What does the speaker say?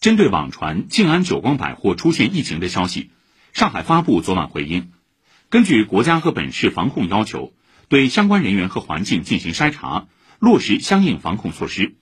针对网传静安久光百货出现疫情的消息上海发布昨晚回应。根据国家和本市防控要求对相关人员和环境进行筛查落实相应防控措施。